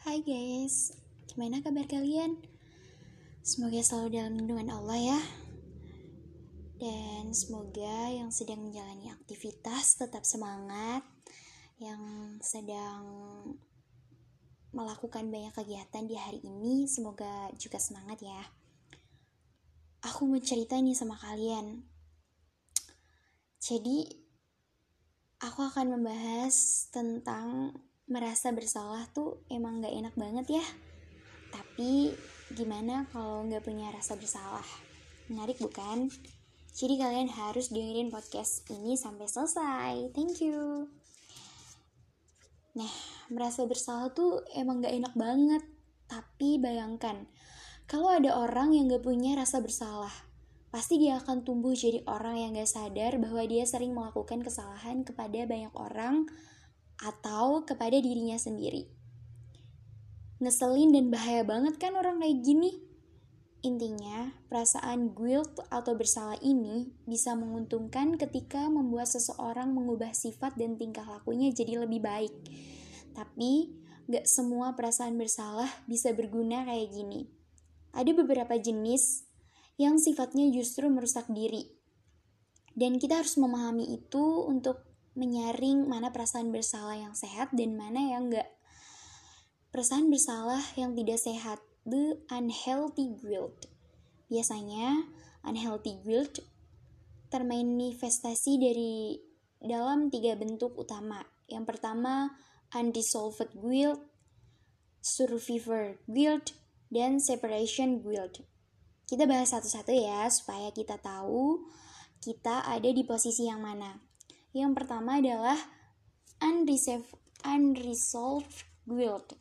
Hai guys, gimana kabar kalian? Semoga selalu dalam lindungan Allah ya. Dan semoga yang sedang menjalani aktivitas tetap semangat, yang sedang melakukan banyak kegiatan di hari ini, semoga juga semangat ya. Aku mau cerita nih sama kalian. Jadi, aku akan membahas tentang merasa bersalah tuh emang gak enak banget ya. Tapi gimana kalau gak punya rasa bersalah? Menarik bukan? Jadi kalian harus dengerin podcast ini sampai selesai. Thank you. Nah, merasa bersalah tuh emang gak enak banget. Tapi bayangkan, kalau ada orang yang gak punya rasa bersalah, pasti dia akan tumbuh jadi orang yang gak sadar bahwa dia sering melakukan kesalahan kepada banyak orang atau kepada dirinya sendiri. Ngeselin dan bahaya banget kan orang kayak gini. Intinya, perasaan guilt atau bersalah ini bisa menguntungkan ketika membuat seseorang mengubah sifat dan tingkah lakunya jadi lebih baik. Tapi, gak semua perasaan bersalah bisa berguna kayak gini. Ada beberapa jenis yang sifatnya justru merusak diri. Dan kita harus memahami itu untuk menyaring mana perasaan bersalah yang sehat dan mana yang enggak. Perasaan bersalah yang tidak sehat, the unhealthy guilt. Biasanya, unhealthy guilt termanifestasi dari dalam tiga bentuk utama. Yang pertama, unresolved guilt, survivor guilt, dan separation guilt. Kita bahas satu-satu ya, supaya kita tahu kita ada di posisi yang mana. Yang pertama adalah unresolved, unresolved guilt.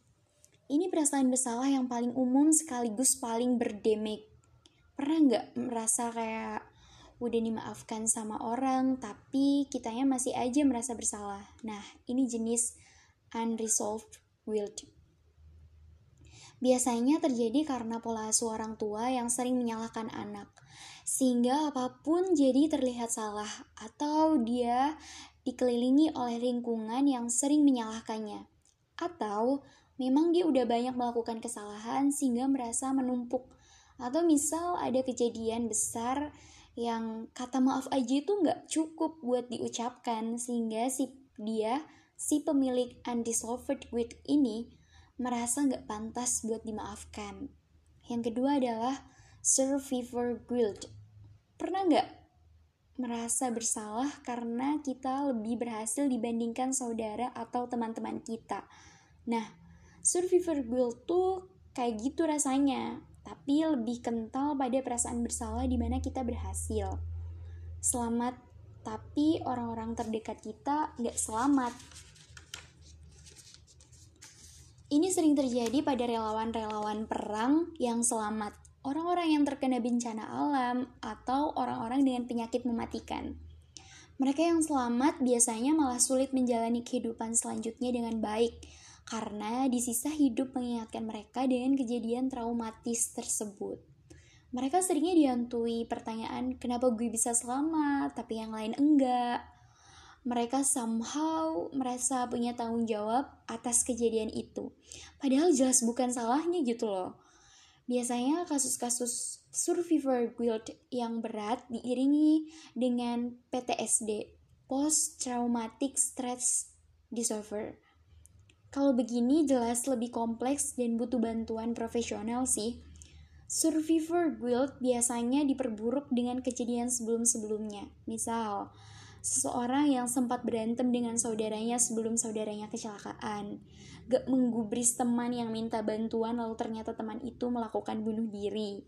Ini perasaan bersalah yang paling umum sekaligus paling berdamage. Pernah nggak merasa kayak udah dimaafkan sama orang, tapi kitanya masih aja merasa bersalah? Nah, ini jenis unresolved guilt. Biasanya terjadi karena pola asuh orang tua yang sering menyalahkan anak sehingga apa pun jadi terlihat salah atau dia dikelilingi oleh lingkungan yang sering menyalahkannya. Atau memang dia udah banyak melakukan kesalahan sehingga merasa menumpuk. Atau misal ada kejadian besar yang kata maaf aja itu nggak cukup buat diucapkan sehingga si dia si pemilik unresolved guilt ini merasa nggak pantas buat dimaafkan. Yang kedua adalah survivor guilt Pernah nggak merasa bersalah karena kita lebih berhasil dibandingkan saudara atau teman-teman kita? Nah, survivor guilt tuh kayak gitu rasanya, tapi lebih kental pada perasaan bersalah di mana kita berhasil. Selamat, tapi orang-orang terdekat kita nggak selamat. Ini sering terjadi pada relawan-relawan perang yang selamat orang-orang yang terkena bencana alam, atau orang-orang dengan penyakit mematikan. Mereka yang selamat biasanya malah sulit menjalani kehidupan selanjutnya dengan baik, karena di sisa hidup mengingatkan mereka dengan kejadian traumatis tersebut. Mereka seringnya dihantui pertanyaan, kenapa gue bisa selamat, tapi yang lain enggak. Mereka somehow merasa punya tanggung jawab atas kejadian itu. Padahal jelas bukan salahnya gitu loh Biasanya kasus-kasus survivor guilt yang berat diiringi dengan PTSD, Post Traumatic Stress Disorder. Kalau begini jelas lebih kompleks dan butuh bantuan profesional sih. Survivor guilt biasanya diperburuk dengan kejadian sebelum-sebelumnya. Misal, seseorang yang sempat berantem dengan saudaranya sebelum saudaranya kecelakaan gak menggubris teman yang minta bantuan lalu ternyata teman itu melakukan bunuh diri.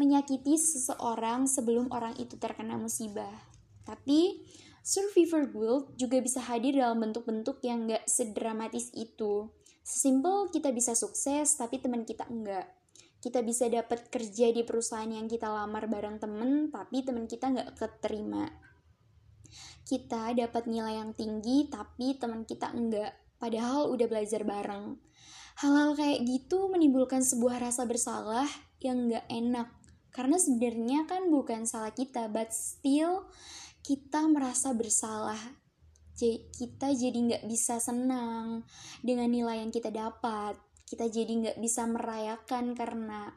Menyakiti seseorang sebelum orang itu terkena musibah. Tapi survivor guilt juga bisa hadir dalam bentuk-bentuk yang gak sedramatis itu. Sesimpel kita bisa sukses tapi teman kita enggak. Kita bisa dapat kerja di perusahaan yang kita lamar bareng temen tapi teman kita nggak keterima. Kita dapat nilai yang tinggi tapi teman kita enggak padahal udah belajar bareng. Hal-hal kayak gitu menimbulkan sebuah rasa bersalah yang gak enak. Karena sebenarnya kan bukan salah kita, but still kita merasa bersalah. Kita jadi gak bisa senang dengan nilai yang kita dapat. kita jadi nggak bisa merayakan karena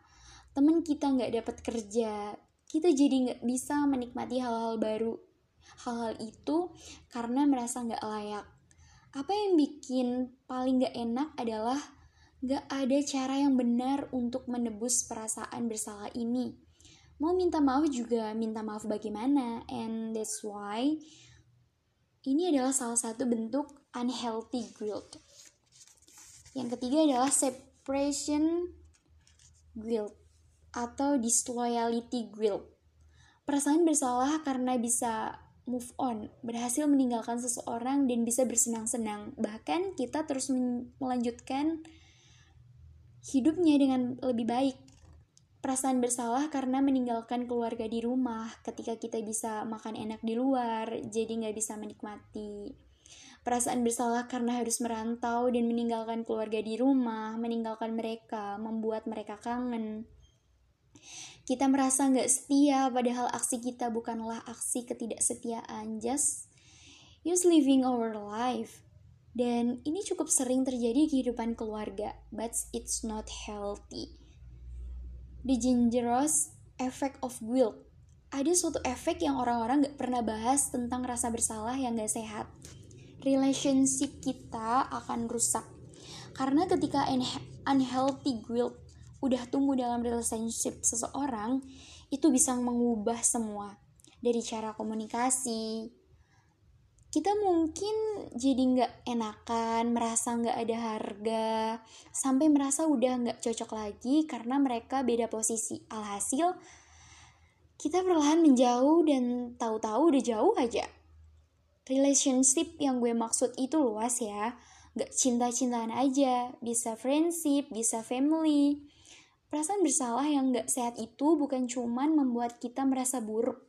temen kita nggak dapat kerja kita jadi nggak bisa menikmati hal-hal baru hal-hal itu karena merasa nggak layak. Apa yang bikin paling nggak enak adalah nggak ada cara yang benar untuk menebus perasaan bersalah ini. Mau minta maaf juga minta maaf bagaimana and that's why ini adalah salah satu bentuk unhealthy guilt. Yang ketiga adalah separation guilt atau disloyalty guilt. Perasaan bersalah karena bisa move on, berhasil meninggalkan seseorang dan bisa bersenang-senang. Bahkan kita terus melanjutkan hidupnya dengan lebih baik. Perasaan bersalah karena meninggalkan keluarga di rumah ketika kita bisa makan enak di luar, jadi nggak bisa menikmati. Perasaan bersalah karena harus merantau dan meninggalkan keluarga di rumah, meninggalkan mereka, membuat mereka kangen kita merasa nggak setia, padahal aksi kita bukanlah aksi ketidaksetiaan, just use living our life. Dan ini cukup sering terjadi di kehidupan keluarga, but it's not healthy. The dangerous effect of guilt. Ada suatu efek yang orang-orang gak pernah bahas tentang rasa bersalah yang gak sehat. Relationship kita akan rusak. Karena ketika unhealthy guilt udah tumbuh dalam relationship seseorang itu bisa mengubah semua dari cara komunikasi. Kita mungkin jadi nggak enakan merasa nggak ada harga sampai merasa udah nggak cocok lagi karena mereka beda posisi. Alhasil kita perlahan menjauh dan tahu-tahu udah jauh aja. Relationship yang gue maksud itu luas ya. Nggak cinta-cintaan aja. Bisa friendship bisa family Perasaan bersalah yang gak sehat itu bukan cuman membuat kita merasa buruk,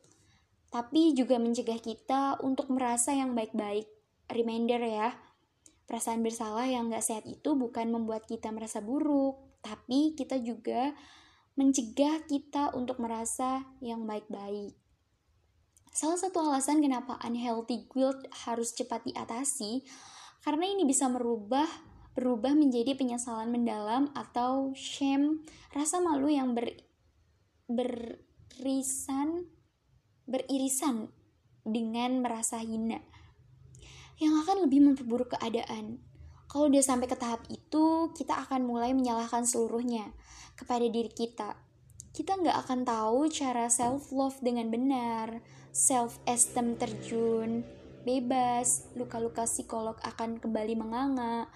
tapi juga mencegah kita untuk merasa yang baik-baik. Reminder ya, perasaan bersalah yang gak sehat itu bukan membuat kita merasa buruk, tapi kita juga mencegah kita untuk merasa yang baik-baik. Salah satu alasan kenapa unhealthy guilt harus cepat diatasi, karena ini bisa merubah berubah menjadi penyesalan mendalam atau shame, rasa malu yang ber, berisan beririsan dengan merasa hina yang akan lebih memperburuk keadaan. Kalau udah sampai ke tahap itu, kita akan mulai menyalahkan seluruhnya kepada diri kita. Kita nggak akan tahu cara self-love dengan benar, self-esteem terjun, bebas, luka-luka psikolog akan kembali menganga,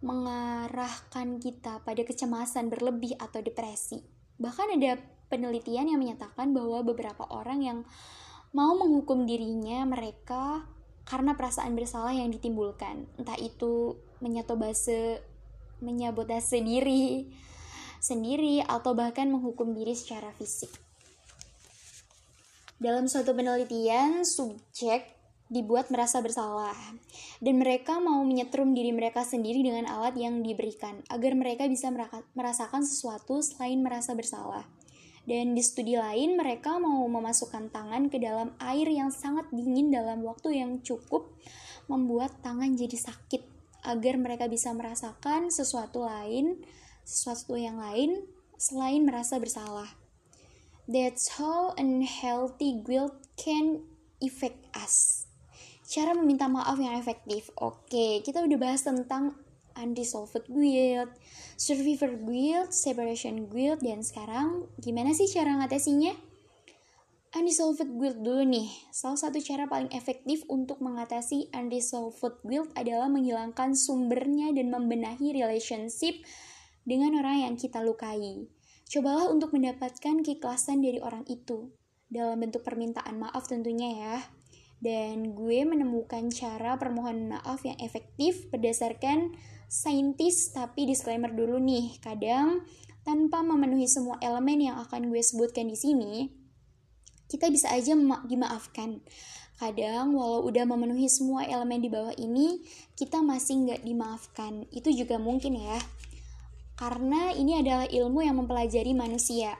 mengarahkan kita pada kecemasan berlebih atau depresi. Bahkan ada penelitian yang menyatakan bahwa beberapa orang yang mau menghukum dirinya mereka karena perasaan bersalah yang ditimbulkan. Entah itu menyatobase, menyabotase diri sendiri atau bahkan menghukum diri secara fisik. Dalam suatu penelitian, subjek dibuat merasa bersalah dan mereka mau menyetrum diri mereka sendiri dengan alat yang diberikan agar mereka bisa merasakan sesuatu selain merasa bersalah. Dan di studi lain mereka mau memasukkan tangan ke dalam air yang sangat dingin dalam waktu yang cukup membuat tangan jadi sakit agar mereka bisa merasakan sesuatu lain, sesuatu yang lain selain merasa bersalah. That's how unhealthy guilt can affect us. Cara meminta maaf yang efektif. Oke, kita udah bahas tentang unresolved guilt, survivor guilt, separation guilt, dan sekarang gimana sih cara ngatasinya? Unresolved guilt dulu nih. Salah satu cara paling efektif untuk mengatasi unresolved guilt adalah menghilangkan sumbernya dan membenahi relationship dengan orang yang kita lukai. Cobalah untuk mendapatkan keikhlasan dari orang itu dalam bentuk permintaan maaf tentunya ya dan gue menemukan cara permohonan maaf yang efektif berdasarkan saintis. Tapi disclaimer dulu nih kadang tanpa memenuhi semua elemen yang akan gue sebutkan di sini kita bisa aja dimaafkan. Kadang walau udah memenuhi semua elemen di bawah ini kita masih nggak dimaafkan. Itu juga mungkin ya. Karena ini adalah ilmu yang mempelajari manusia.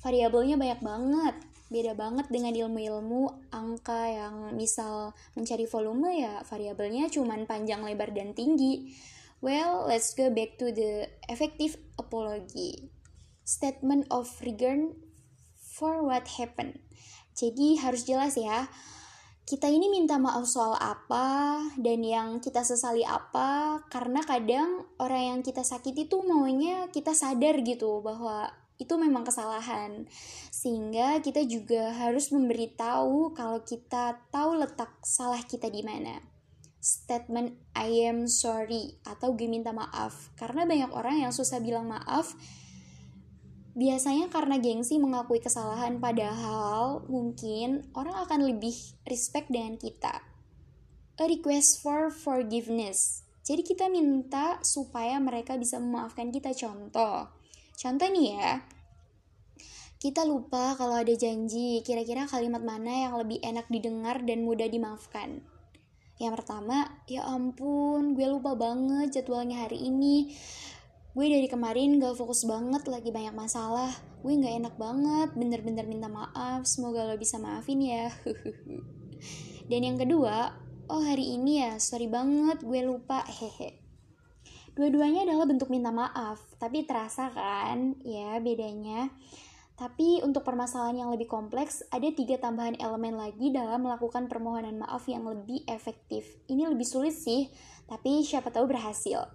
Variabelnya banyak banget beda banget dengan ilmu-ilmu angka yang misal mencari volume ya variabelnya cuman panjang lebar dan tinggi Well, let's go back to the effective apology. Statement of regard for what happened. Jadi harus jelas ya, kita ini minta maaf soal apa dan yang kita sesali apa karena kadang orang yang kita sakiti tuh maunya kita sadar gitu bahwa itu memang kesalahan. Sehingga kita juga harus memberitahu kalau kita tahu letak salah kita di mana. Statement I am sorry atau gue minta maaf. Karena banyak orang yang susah bilang maaf biasanya karena gengsi mengakui kesalahan padahal mungkin orang akan lebih respect dengan kita. A request for forgiveness. Jadi kita minta supaya mereka bisa memaafkan kita. Contoh contoh nih ya kita lupa kalau ada janji kira-kira kalimat mana yang lebih enak didengar dan mudah dimaafkan yang pertama, ya ampun, gue lupa banget jadwalnya hari ini. Gue dari kemarin gak fokus banget, lagi banyak masalah. Gue gak enak banget, bener-bener minta maaf. Semoga lo bisa maafin ya. Dan yang kedua, oh hari ini ya, sorry banget, gue lupa, hehe. Dua-duanya adalah bentuk minta maaf, tapi terasa kan, ya bedanya. Tapi untuk permasalahan yang lebih kompleks, ada tiga tambahan elemen lagi dalam melakukan permohonan maaf yang lebih efektif. Ini lebih sulit sih, tapi siapa tahu berhasil.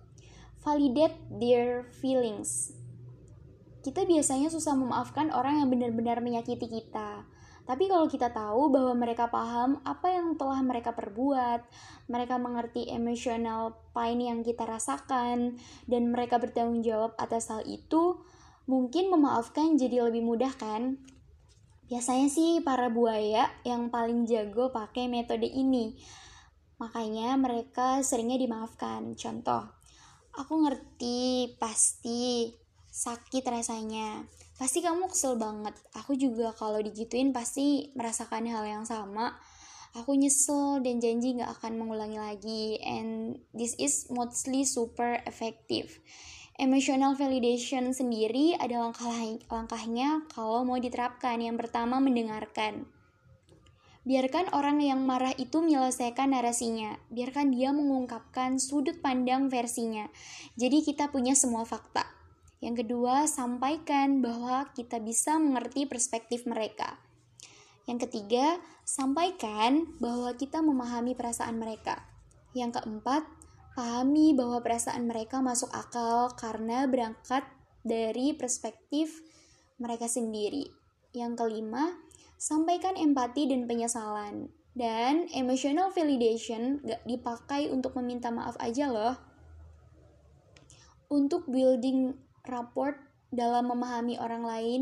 Validate their feelings. Kita biasanya susah memaafkan orang yang benar-benar menyakiti kita. Tapi kalau kita tahu bahwa mereka paham apa yang telah mereka perbuat, mereka mengerti emosional pain yang kita rasakan, dan mereka bertanggung jawab atas hal itu, mungkin memaafkan jadi lebih mudah kan? Biasanya sih para buaya yang paling jago pakai metode ini. Makanya mereka seringnya dimaafkan. Contoh, aku ngerti pasti sakit rasanya. Pasti kamu kesel banget. Aku juga kalau digituin pasti merasakan hal yang sama. Aku nyesel dan janji gak akan mengulangi lagi. And this is mostly super effective Emotional validation sendiri ada langkah langkahnya kalau mau diterapkan. Yang pertama mendengarkan. Biarkan orang yang marah itu menyelesaikan narasinya. Biarkan dia mengungkapkan sudut pandang versinya. Jadi kita punya semua fakta. Yang kedua, sampaikan bahwa kita bisa mengerti perspektif mereka. Yang ketiga, sampaikan bahwa kita memahami perasaan mereka. Yang keempat, Pahami bahwa perasaan mereka masuk akal karena berangkat dari perspektif mereka sendiri. Yang kelima, sampaikan empati dan penyesalan. Dan emotional validation gak dipakai untuk meminta maaf aja loh. Untuk building rapport dalam memahami orang lain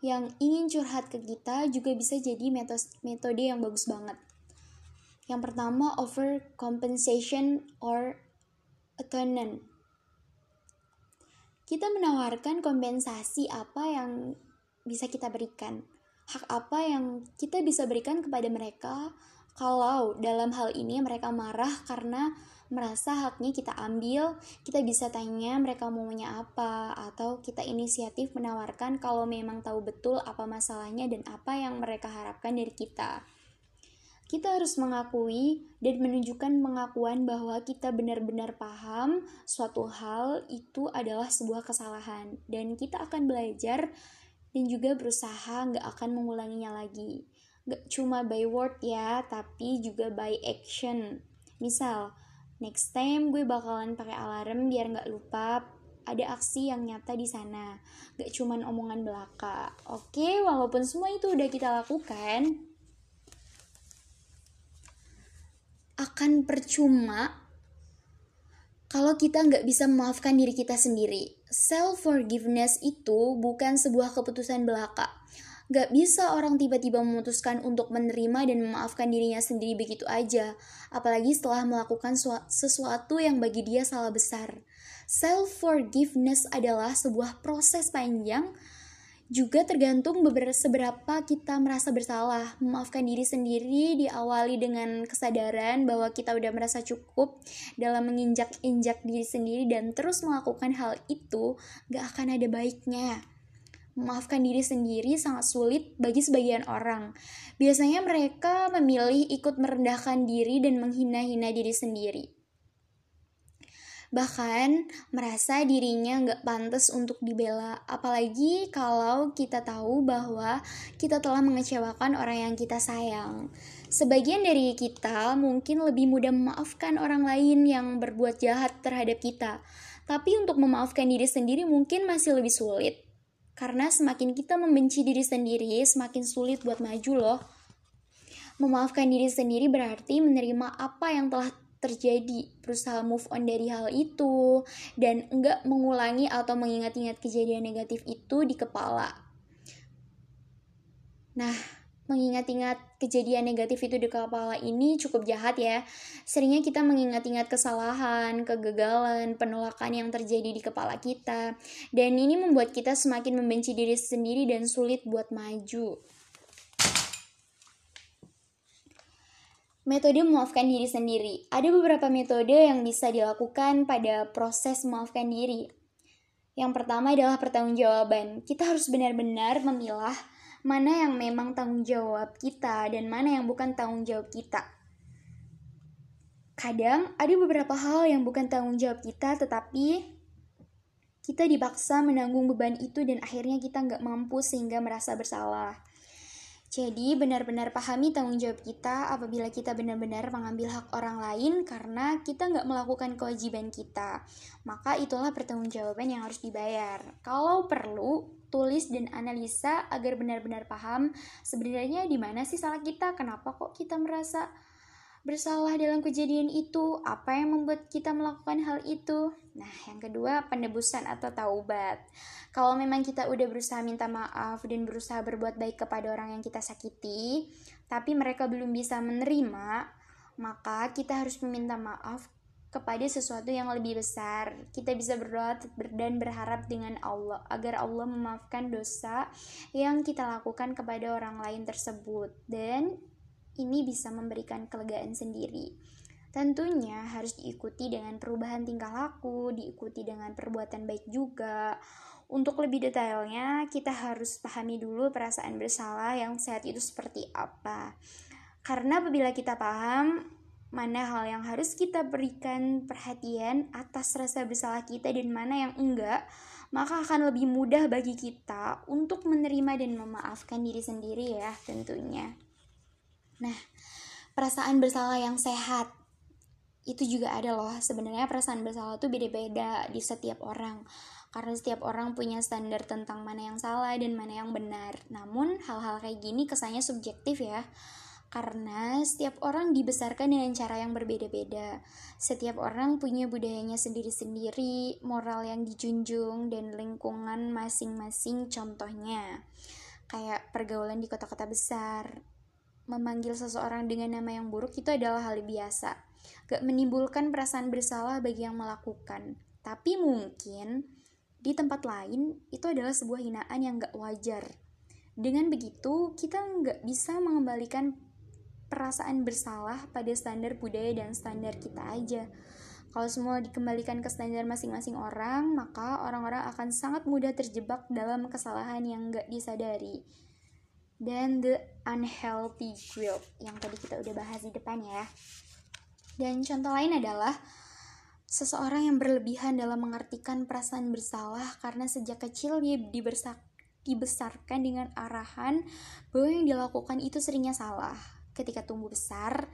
yang ingin curhat ke kita juga bisa jadi metode yang bagus banget. Yang pertama, over compensation or atonement. Kita menawarkan kompensasi apa yang bisa kita berikan. Hak apa yang kita bisa berikan kepada mereka kalau dalam hal ini mereka marah karena merasa haknya kita ambil, kita bisa tanya mereka maunya apa, atau kita inisiatif menawarkan kalau memang tahu betul apa masalahnya dan apa yang mereka harapkan dari kita. Kita harus mengakui dan menunjukkan pengakuan bahwa kita benar-benar paham suatu hal itu adalah sebuah kesalahan dan kita akan belajar dan juga berusaha nggak akan mengulanginya lagi. Nggak cuma by word ya tapi juga by action. Misal next time gue bakalan pakai alarm biar nggak lupa ada aksi yang nyata di sana gak cuman omongan belaka oke walaupun semua itu udah kita lakukan akan percuma kalau kita nggak bisa memaafkan diri kita sendiri. Self-forgiveness itu bukan sebuah keputusan belaka. Gak bisa orang tiba-tiba memutuskan untuk menerima dan memaafkan dirinya sendiri begitu aja, apalagi setelah melakukan sesuatu yang bagi dia salah besar. Self-forgiveness adalah sebuah proses panjang juga tergantung seberapa kita merasa bersalah. Memaafkan diri sendiri diawali dengan kesadaran bahwa kita udah merasa cukup dalam menginjak-injak diri sendiri dan terus melakukan hal itu gak akan ada baiknya. Memaafkan diri sendiri sangat sulit bagi sebagian orang. Biasanya mereka memilih ikut merendahkan diri dan menghina-hina diri sendiri. bahkan merasa dirinya nggak pantas untuk dibela. Apalagi kalau kita tahu bahwa kita telah mengecewakan orang yang kita sayang. Sebagian dari kita mungkin lebih mudah memaafkan orang lain yang berbuat jahat terhadap kita. Tapi untuk memaafkan diri sendiri mungkin masih lebih sulit. Karena semakin kita membenci diri sendiri, semakin sulit buat maju loh. Memaafkan diri sendiri berarti menerima apa yang telah terjadi, berusaha move on dari hal itu, dan enggak mengulangi atau mengingat-ingat kejadian negatif itu di kepala. Nah, mengingat-ingat kejadian negatif itu di kepala ini cukup jahat ya. Seringnya kita mengingat-ingat kesalahan, kegagalan, penolakan yang terjadi di kepala kita. Dan ini membuat kita semakin membenci diri sendiri dan sulit buat maju. Metode memaafkan diri sendiri. Ada beberapa metode yang bisa dilakukan pada proses memaafkan diri. Yang pertama adalah pertanggungjawaban. Kita harus benar-benar memilah mana yang memang tanggung jawab kita dan mana yang bukan tanggung jawab kita. Kadang ada beberapa hal yang bukan tanggung jawab kita, tetapi kita dipaksa menanggung beban itu dan akhirnya kita nggak mampu sehingga merasa bersalah. Jadi benar-benar pahami tanggung jawab kita apabila kita benar-benar mengambil hak orang lain karena kita nggak melakukan kewajiban kita. Maka itulah pertanggungjawaban yang harus dibayar. Kalau perlu, tulis dan analisa agar benar-benar paham sebenarnya di mana sih salah kita, kenapa kok kita merasa bersalah dalam kejadian itu, apa yang membuat kita melakukan hal itu. Nah, yang kedua, penebusan atau taubat. Kalau memang kita udah berusaha minta maaf dan berusaha berbuat baik kepada orang yang kita sakiti, tapi mereka belum bisa menerima, maka kita harus meminta maaf kepada sesuatu yang lebih besar. Kita bisa berdoa dan berharap dengan Allah agar Allah memaafkan dosa yang kita lakukan kepada orang lain tersebut dan ini bisa memberikan kelegaan sendiri. Tentunya harus diikuti dengan perubahan tingkah laku, diikuti dengan perbuatan baik juga. Untuk lebih detailnya, kita harus pahami dulu perasaan bersalah yang sehat itu seperti apa. Karena apabila kita paham mana hal yang harus kita berikan perhatian atas rasa bersalah kita dan mana yang enggak, maka akan lebih mudah bagi kita untuk menerima dan memaafkan diri sendiri ya tentunya. Nah, perasaan bersalah yang sehat itu juga ada loh. Sebenarnya perasaan bersalah itu beda-beda di setiap orang. Karena setiap orang punya standar tentang mana yang salah dan mana yang benar. Namun hal-hal kayak gini kesannya subjektif ya. Karena setiap orang dibesarkan dengan cara yang berbeda-beda. Setiap orang punya budayanya sendiri-sendiri, moral yang dijunjung, dan lingkungan masing-masing contohnya. Kayak pergaulan di kota-kota besar, memanggil seseorang dengan nama yang buruk itu adalah hal biasa. Gak menimbulkan perasaan bersalah bagi yang melakukan. Tapi mungkin di tempat lain itu adalah sebuah hinaan yang gak wajar. Dengan begitu, kita nggak bisa mengembalikan perasaan bersalah pada standar budaya dan standar kita aja. Kalau semua dikembalikan ke standar masing-masing orang, maka orang-orang akan sangat mudah terjebak dalam kesalahan yang gak disadari dan the unhealthy guilt yang tadi kita udah bahas di depan ya. Dan contoh lain adalah seseorang yang berlebihan dalam mengartikan perasaan bersalah karena sejak kecil dia dibesarkan dengan arahan bahwa yang dilakukan itu seringnya salah. Ketika tumbuh besar,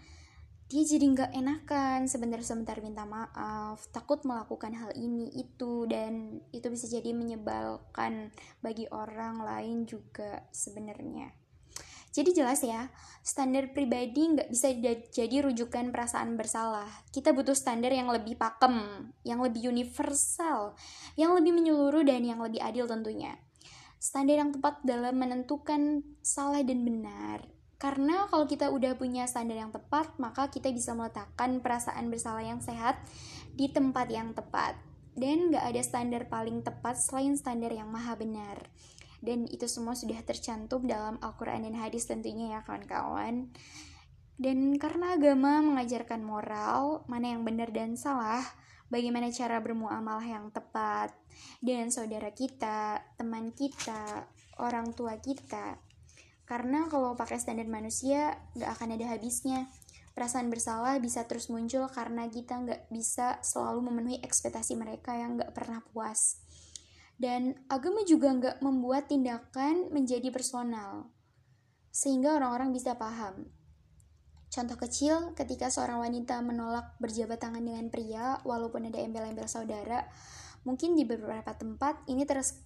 dia jadi nggak enakan. Sebentar-sebentar minta maaf takut melakukan hal ini itu dan itu bisa jadi menyebalkan bagi orang lain juga sebenarnya. Jadi jelas ya standar pribadi nggak bisa jadi rujukan perasaan bersalah. Kita butuh standar yang lebih pakem yang lebih universal yang lebih menyeluruh dan yang lebih adil tentunya. Standar yang tepat dalam menentukan salah dan benar karena kalau kita udah punya standar yang tepat, maka kita bisa meletakkan perasaan bersalah yang sehat di tempat yang tepat. Dan gak ada standar paling tepat selain standar yang maha benar. Dan itu semua sudah tercantum dalam Al-Quran dan hadis tentunya ya kawan-kawan. Dan karena agama mengajarkan moral, mana yang benar dan salah, bagaimana cara bermuamalah yang tepat, dengan saudara kita, teman kita, orang tua kita, karena kalau pakai standar manusia, nggak akan ada habisnya. perasaan bersalah bisa terus muncul karena kita nggak bisa selalu memenuhi ekspektasi mereka yang nggak pernah puas. Dan agama juga nggak membuat tindakan menjadi personal, sehingga orang-orang bisa paham. Contoh kecil, ketika seorang wanita menolak berjabat tangan dengan pria, walaupun ada embel-embel saudara, mungkin di beberapa tempat ini terus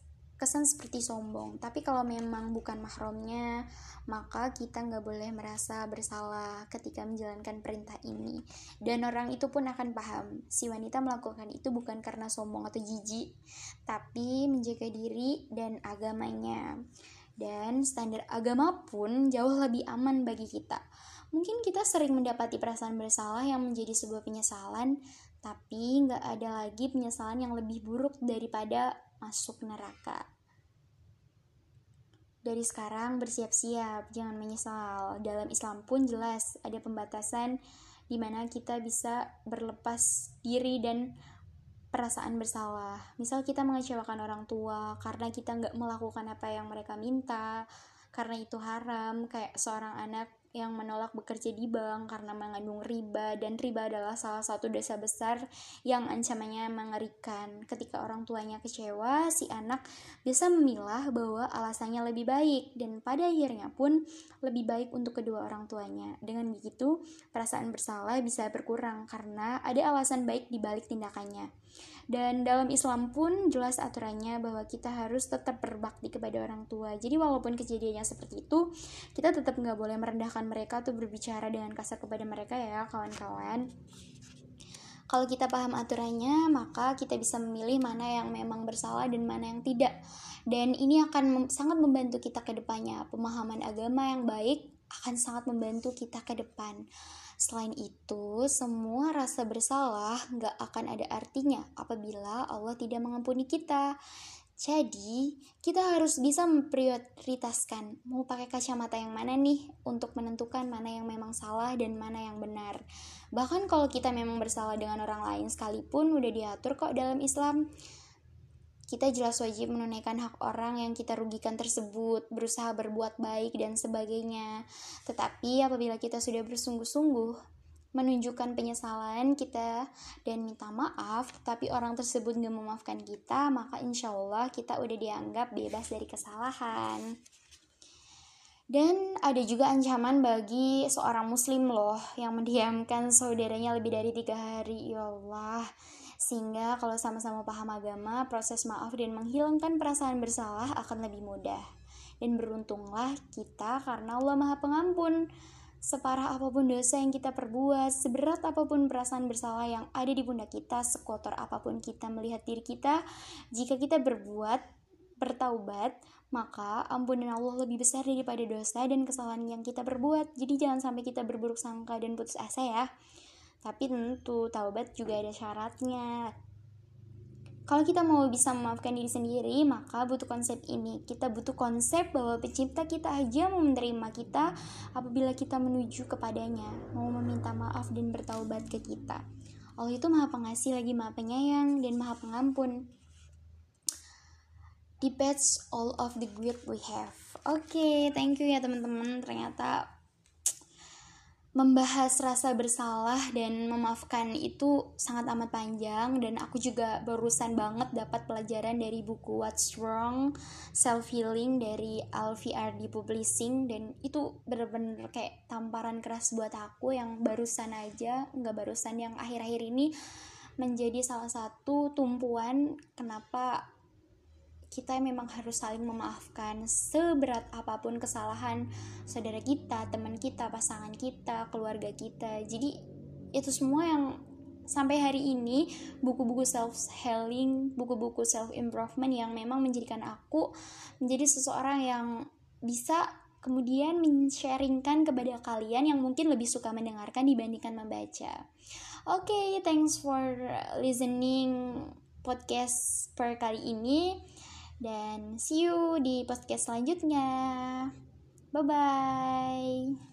kesan seperti sombong. Tapi kalau memang bukan mahramnya maka kita nggak boleh merasa bersalah ketika menjalankan perintah ini. Dan orang itu pun akan paham si wanita melakukan itu bukan karena sombong atau jijik tapi menjaga diri dan agamanya. Dan standar agama pun jauh lebih aman bagi kita. Mungkin kita sering mendapati perasaan bersalah yang menjadi sebuah penyesalan tapi nggak ada lagi penyesalan yang lebih buruk daripada masuk neraka. Dari sekarang bersiap-siap, jangan menyesal. Dalam Islam pun jelas ada pembatasan di mana kita bisa berlepas diri dan perasaan bersalah. Misal kita mengecewakan orang tua karena kita nggak melakukan apa yang mereka minta, karena itu haram, kayak seorang anak yang menolak bekerja di bank karena mengandung riba dan riba adalah salah satu dosa besar yang ancamannya mengerikan. Ketika orang tuanya kecewa, si anak bisa memilah bahwa alasannya lebih baik dan pada akhirnya pun lebih baik untuk kedua orang tuanya. Dengan begitu, perasaan bersalah bisa berkurang karena ada alasan baik di balik tindakannya. Dan dalam Islam pun jelas aturannya bahwa kita harus tetap berbakti kepada orang tua. Jadi walaupun kejadiannya seperti itu, kita tetap nggak boleh merendahkan mereka atau berbicara dengan kasar kepada mereka ya kawan-kawan. Kalau kita paham aturannya, maka kita bisa memilih mana yang memang bersalah dan mana yang tidak. Dan ini akan mem sangat membantu kita ke depannya. Pemahaman agama yang baik akan sangat membantu kita ke depan. Selain itu, semua rasa bersalah nggak akan ada artinya apabila Allah tidak mengampuni kita. Jadi, kita harus bisa memprioritaskan mau pakai kacamata yang mana nih untuk menentukan mana yang memang salah dan mana yang benar. Bahkan kalau kita memang bersalah dengan orang lain sekalipun udah diatur kok dalam Islam kita jelas wajib menunaikan hak orang yang kita rugikan tersebut, berusaha berbuat baik dan sebagainya. Tetapi apabila kita sudah bersungguh-sungguh menunjukkan penyesalan kita dan minta maaf, tapi orang tersebut gak memaafkan kita, maka insya Allah kita udah dianggap bebas dari kesalahan. Dan ada juga ancaman bagi seorang muslim loh yang mendiamkan saudaranya lebih dari tiga hari. Ya Allah, sehingga kalau sama-sama paham agama, proses maaf dan menghilangkan perasaan bersalah akan lebih mudah. Dan beruntunglah kita karena Allah Maha Pengampun. Separah apa pun dosa yang kita perbuat, seberat apa pun perasaan bersalah yang ada di pundak kita, sekotor apa pun kita melihat diri kita, jika kita berbuat, bertaubat, maka ampunan Allah lebih besar daripada dosa dan kesalahan yang kita perbuat. Jadi jangan sampai kita berburuk sangka dan putus asa ya. Tapi tentu taubat juga ada syaratnya. Kalau kita mau bisa memaafkan diri sendiri, maka butuh konsep ini. Kita butuh konsep bahwa pencipta kita aja mau menerima kita apabila kita menuju kepadanya, mau meminta maaf dan bertaubat ke kita. Allah itu maha pengasih lagi maha penyayang dan maha pengampun. Depends all of the good we have. Oke, okay, thank you ya teman-teman. Ternyata membahas rasa bersalah dan memaafkan itu sangat amat panjang dan aku juga barusan banget dapat pelajaran dari buku What's Wrong Self Healing dari Alfie RD Publishing dan itu bener-bener kayak tamparan keras buat aku yang barusan aja nggak barusan yang akhir-akhir ini menjadi salah satu tumpuan kenapa kita memang harus saling memaafkan seberat apa pun kesalahan saudara kita, teman kita, pasangan kita, keluarga kita. Jadi itu semua yang sampai hari ini buku-buku self healing, buku-buku self improvement yang memang menjadikan aku menjadi seseorang yang bisa kemudian men-sharingkan kepada kalian yang mungkin lebih suka mendengarkan dibandingkan membaca. Oke, okay, thanks for listening podcast per kali ini. Dan see you di podcast selanjutnya. Bye bye.